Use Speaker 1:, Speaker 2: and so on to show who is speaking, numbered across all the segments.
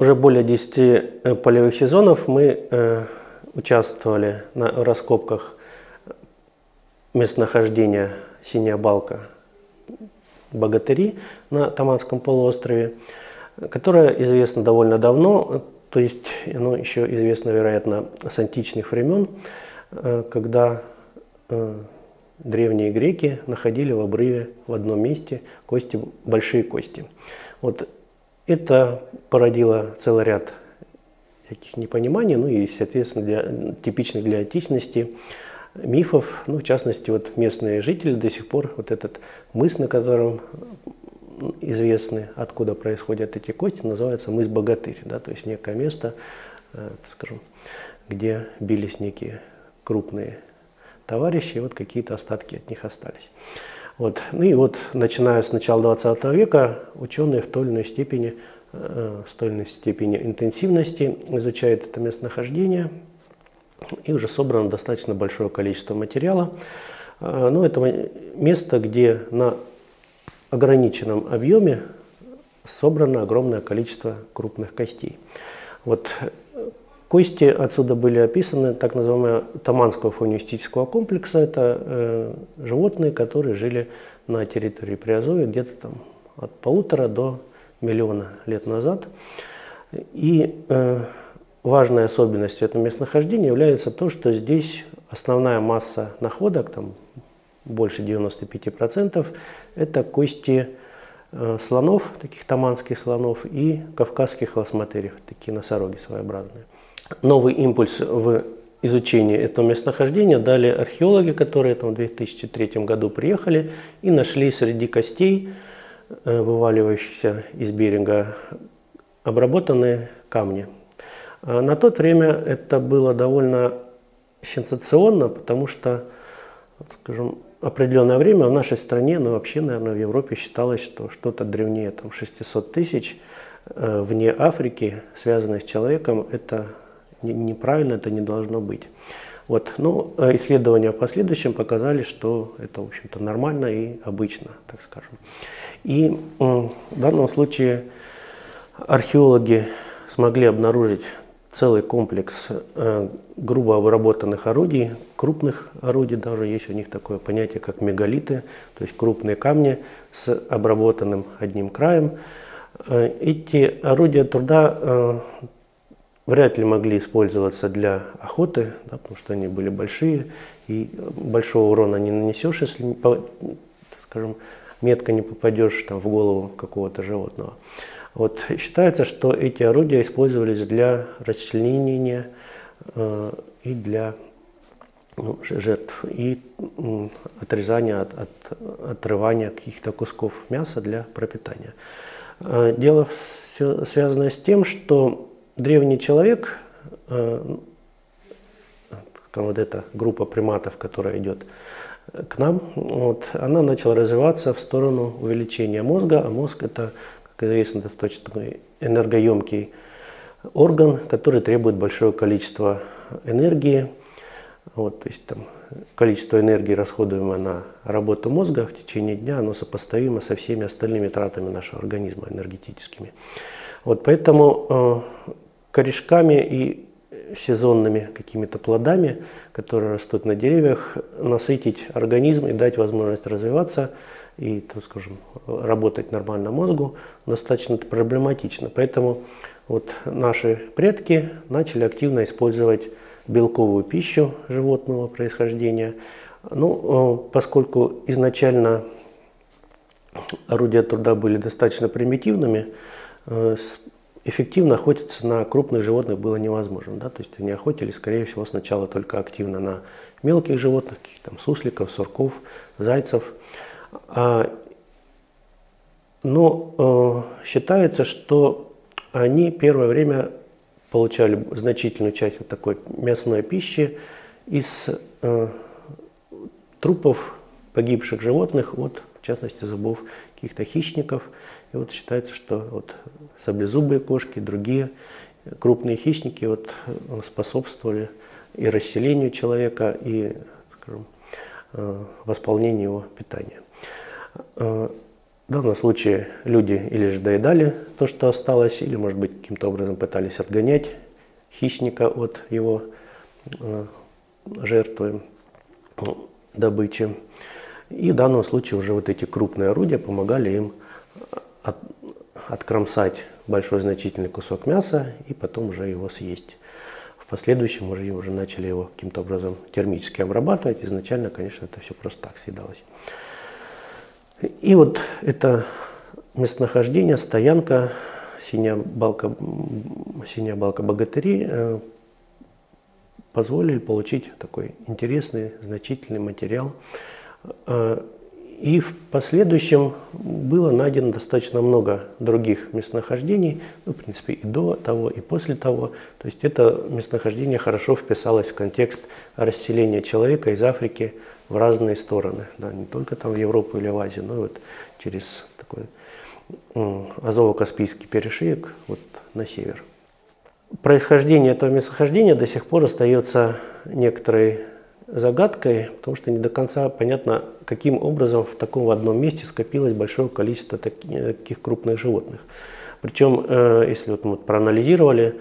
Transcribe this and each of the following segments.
Speaker 1: уже более 10 э, полевых сезонов мы э, участвовали на раскопках местонахождения Синяя Балка Богатыри на Таманском полуострове, которая известна довольно давно, то есть оно еще известно, вероятно, с античных времен, э, когда древние греки находили в обрыве в одном месте кости, большие кости. Вот это породило целый ряд таких непониманий, ну и, соответственно, для, типичных для античности мифов, ну, в частности, вот местные жители до сих пор, вот этот мыс, на котором известны, откуда происходят эти кости, называется мыс Богатырь, да, то есть некое место, э, скажем, где бились некие крупные товарищи, и вот какие-то остатки от них остались. Вот. Ну и вот, начиная с начала 20 века, ученые в той или иной степени, э, в той или иной степени интенсивности изучают это местонахождение, и уже собрано достаточно большое количество материала. Э, Но ну, это место, где на ограниченном объеме собрано огромное количество крупных костей. Вот кости отсюда были описаны, так называемого Таманского фаунистического комплекса. Это э, животные, которые жили на территории Приазовья где-то там от полутора до миллиона лет назад. И э, важной особенностью этого местонахождения является то, что здесь основная масса находок, там больше 95%, это кости э, слонов, таких таманских слонов, и кавказских лосматериев, такие носороги своеобразные. Новый импульс в изучении этого местонахождения дали археологи, которые там в 2003 году приехали и нашли среди костей, э, вываливающихся из берега, обработанные камни. А на то время это было довольно сенсационно, потому что, скажем, определенное время в нашей стране, но ну, вообще, наверное, в Европе считалось, что что-то древнее там, 600 тысяч э, вне Африки, связанное с человеком, это неправильно, это не должно быть. Вот. Но ну, исследования в последующем показали, что это, в общем-то, нормально и обычно, так скажем. И в данном случае археологи смогли обнаружить целый комплекс э, грубо обработанных орудий, крупных орудий, даже есть у них такое понятие, как мегалиты, то есть крупные камни с обработанным одним краем. Э, эти орудия труда э, вряд ли могли использоваться для охоты, да, потому что они были большие, и большого урона не нанесешь, если, скажем, метко не попадешь там, в голову какого-то животного. Вот, считается, что эти орудия использовались для расчленения э, и для ну, жертв, и э, отрезания, от, от, отрывания каких-то кусков мяса для пропитания. Э, дело все связано с тем, что древний человек, э, вот эта группа приматов, которая идет к нам, вот, она начала развиваться в сторону увеличения мозга, а мозг это как известно, достаточно энергоемкий орган, который требует большое количество энергии. Вот, то есть там количество энергии, расходуемое на работу мозга в течение дня, оно сопоставимо со всеми остальными тратами нашего организма энергетическими. Вот поэтому э, корешками и сезонными какими-то плодами, которые растут на деревьях, насытить организм и дать возможность развиваться – и, так скажем, работать нормально мозгу достаточно проблематично. Поэтому вот наши предки начали активно использовать белковую пищу животного происхождения. Ну, э, поскольку изначально орудия труда были достаточно примитивными, э, эффективно охотиться на крупных животных было невозможно. Да? То есть они охотились, скорее всего, сначала только активно на мелких животных, там сусликов, сурков, зайцев. А, но э, считается, что они первое время получали значительную часть вот такой мясной пищи из э, трупов погибших животных, вот, в частности зубов каких-то хищников. И вот считается, что вот саблезубые кошки, другие крупные хищники вот способствовали и расселению человека, и скажем, восполнению его питания. Э, В данном случае люди или же доедали то, что осталось, или, может быть, каким-то образом пытались отгонять хищника от его э, жертвы, добычи. И в данном случае уже вот эти крупные орудия помогали им от, откромсать большой значительный кусок мяса и потом уже его съесть. В последующем уже, уже начали его каким-то образом термически обрабатывать. Изначально, конечно, это все просто так съедалось. И вот это местонахождение, стоянка, синяя балка, синяя балка богатыри э, позволили получить такой интересный, значительный материал. Э, и в последующем было найдено достаточно много других местонахождений, ну, в принципе, и до того, и после того. То есть это местонахождение хорошо вписалось в контекст расселения человека из Африки в разные стороны, да, не только там в Европу или в Азию, но и вот через такой Азово-Каспийский перешеек вот на север. Происхождение этого местохождения до сих пор остается некоторой загадкой, потому что не до конца понятно, каким образом в таком одном месте скопилось большое количество таких крупных животных. Причем, э, если вот мы проанализировали,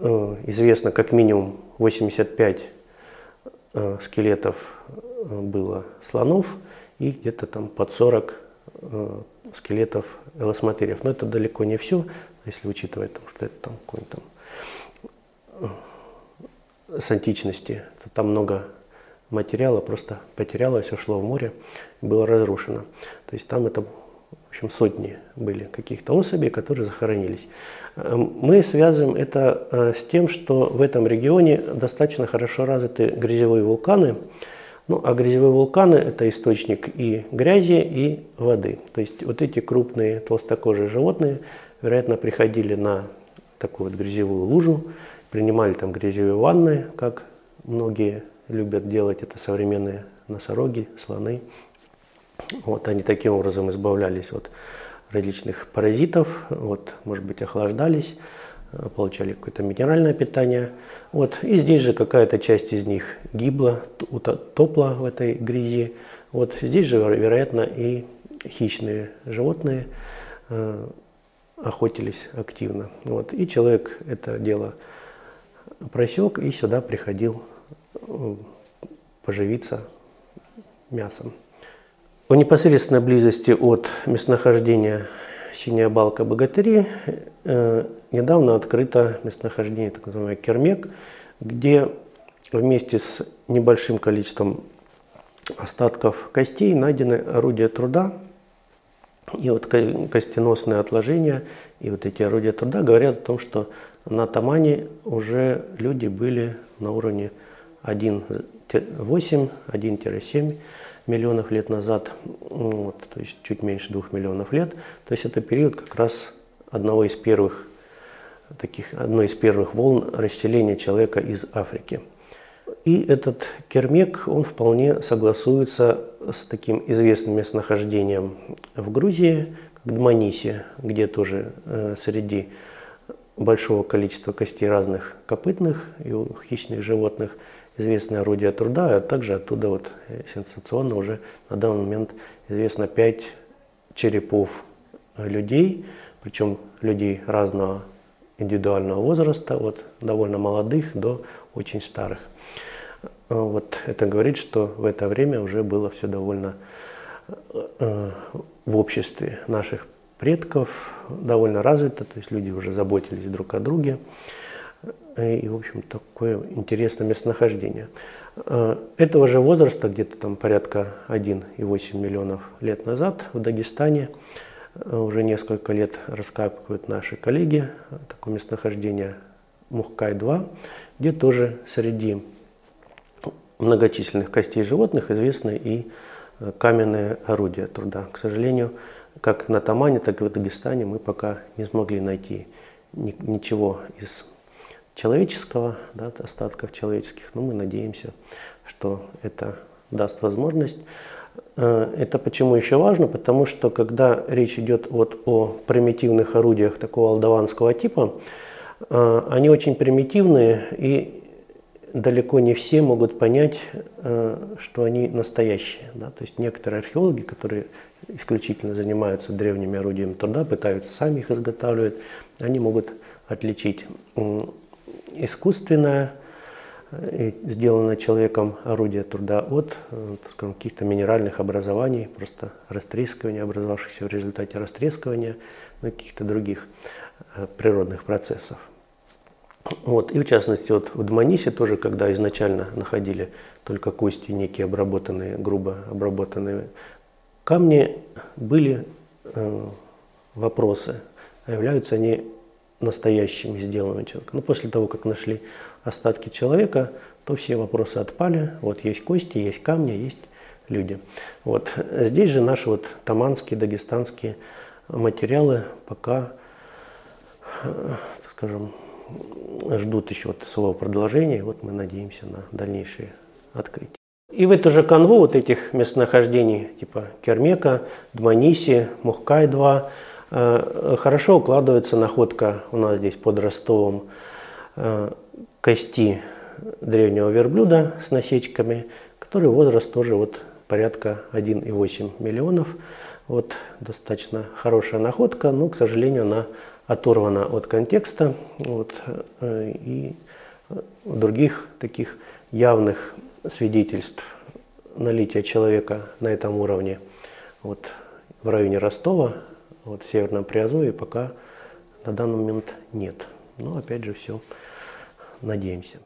Speaker 1: э, известно как минимум 85 Э, скелетов было слонов и где-то там под 40 э, скелетов элосматериев. Но это далеко не все, если учитывать, что это там какой-то там с античности, там много материала просто потерялось, ушло в море, было разрушено. То есть там это в общем, сотни были каких-то особей, которые захоронились. Эм, мы связываем это э, с тем, что в этом регионе достаточно хорошо развиты грязевые вулканы. Ну, а грязевые вулканы – это источник и грязи, и воды. То есть вот эти крупные толстокожие животные, вероятно, приходили на такую вот грязевую лужу, принимали там грязевые ванны, как многие любят делать, это современные носороги, слоны – вот, они таким образом избавлялись от различных паразитов, вот, может быть, охлаждались, э, получали какое-то минеральное питание. Вот, и здесь же какая-то часть из них гибла, топла в этой грязи. Вот здесь же, вероятно, и хищные животные э, охотились активно. Вот, и человек это дело просек и сюда приходил э, поживиться мясом. В непосредственной близости от местонахождения Синяя Балка Богатыри э, недавно открыто местонахождение так называемый Кермек, где вместе с небольшим количеством остатков костей найдены орудия труда. И вот костеносные отложения и вот эти орудия труда говорят о том, что на Тамане уже люди были на уровне 1,8-1,7 миллионов лет назад, вот, то есть чуть меньше двух миллионов лет. То есть это период как раз одного из первых таких, одной из первых волн расселения человека из Африки. И этот кермек, он вполне согласуется с таким известным местонахождением в Грузии, как Дманиси, где тоже э, среди большого количества костей разных копытных и хищных животных – известные орудия труда, а также оттуда вот э, сенсационно уже на данный момент известно пять черепов людей, причем людей разного индивидуального возраста, от довольно молодых до очень старых. Э, вот это говорит, что в это время уже было все довольно э, в обществе наших предков довольно развито, то есть люди уже заботились друг о друге. И, в общем, такое интересное местонахождение. Э, этого же возраста, где-то там порядка 1,8 миллионов лет назад в Дагестане, э, уже несколько лет раскапывают наши коллеги такое местонахождение Мухкай-2, где тоже среди многочисленных костей животных известны и э, каменные орудия труда. К сожалению, как на Тамане, так и в Дагестане мы пока не смогли найти ничего из человеческого, да, остатков человеческих, но мы надеемся, что это даст возможность. Э, это почему еще важно? Потому что когда речь идет вот о примитивных орудиях такого алдаванского типа, э, они очень примитивные и далеко не все могут понять, э, что они настоящие. Да? То есть некоторые археологи, которые исключительно занимаются древними орудиями труда, пытаются сами их изготавливать, они могут отличить искусственное, э, сделанное человеком орудие труда от э, скажем, каких-то минеральных образований, просто растрескивания, образовавшихся в результате растрескивания, ну, каких-то других природных процессов. Вот. И в частности, вот в Дманисе тоже, когда изначально находили только кости, некие обработанные, грубо обработанные камни, были э, вопросы, а являются они настоящими, сделанными человеком. Но после того, как нашли остатки человека, то все вопросы отпали. Вот есть кости, есть камни, есть люди. Вот. Здесь же наши вот таманские, дагестанские материалы пока, э, скажем, ждут еще вот своего продолжения. Вот мы надеемся на дальнейшие открытия. И в эту же канву вот этих местонахождений типа Кермека, Дманиси, Мухкай-2 э, хорошо укладывается находка у нас здесь под Ростовом э, кости древнего верблюда с насечками, который возраст тоже вот порядка 1,8 миллионов. Вот достаточно хорошая находка, но, к сожалению, она оторвана от контекста вот, э, и других таких явных свидетельств налития человека на этом уровне вот, в районе Ростова, вот, в Северном Приазовье пока на данный момент нет. Но опять же все надеемся.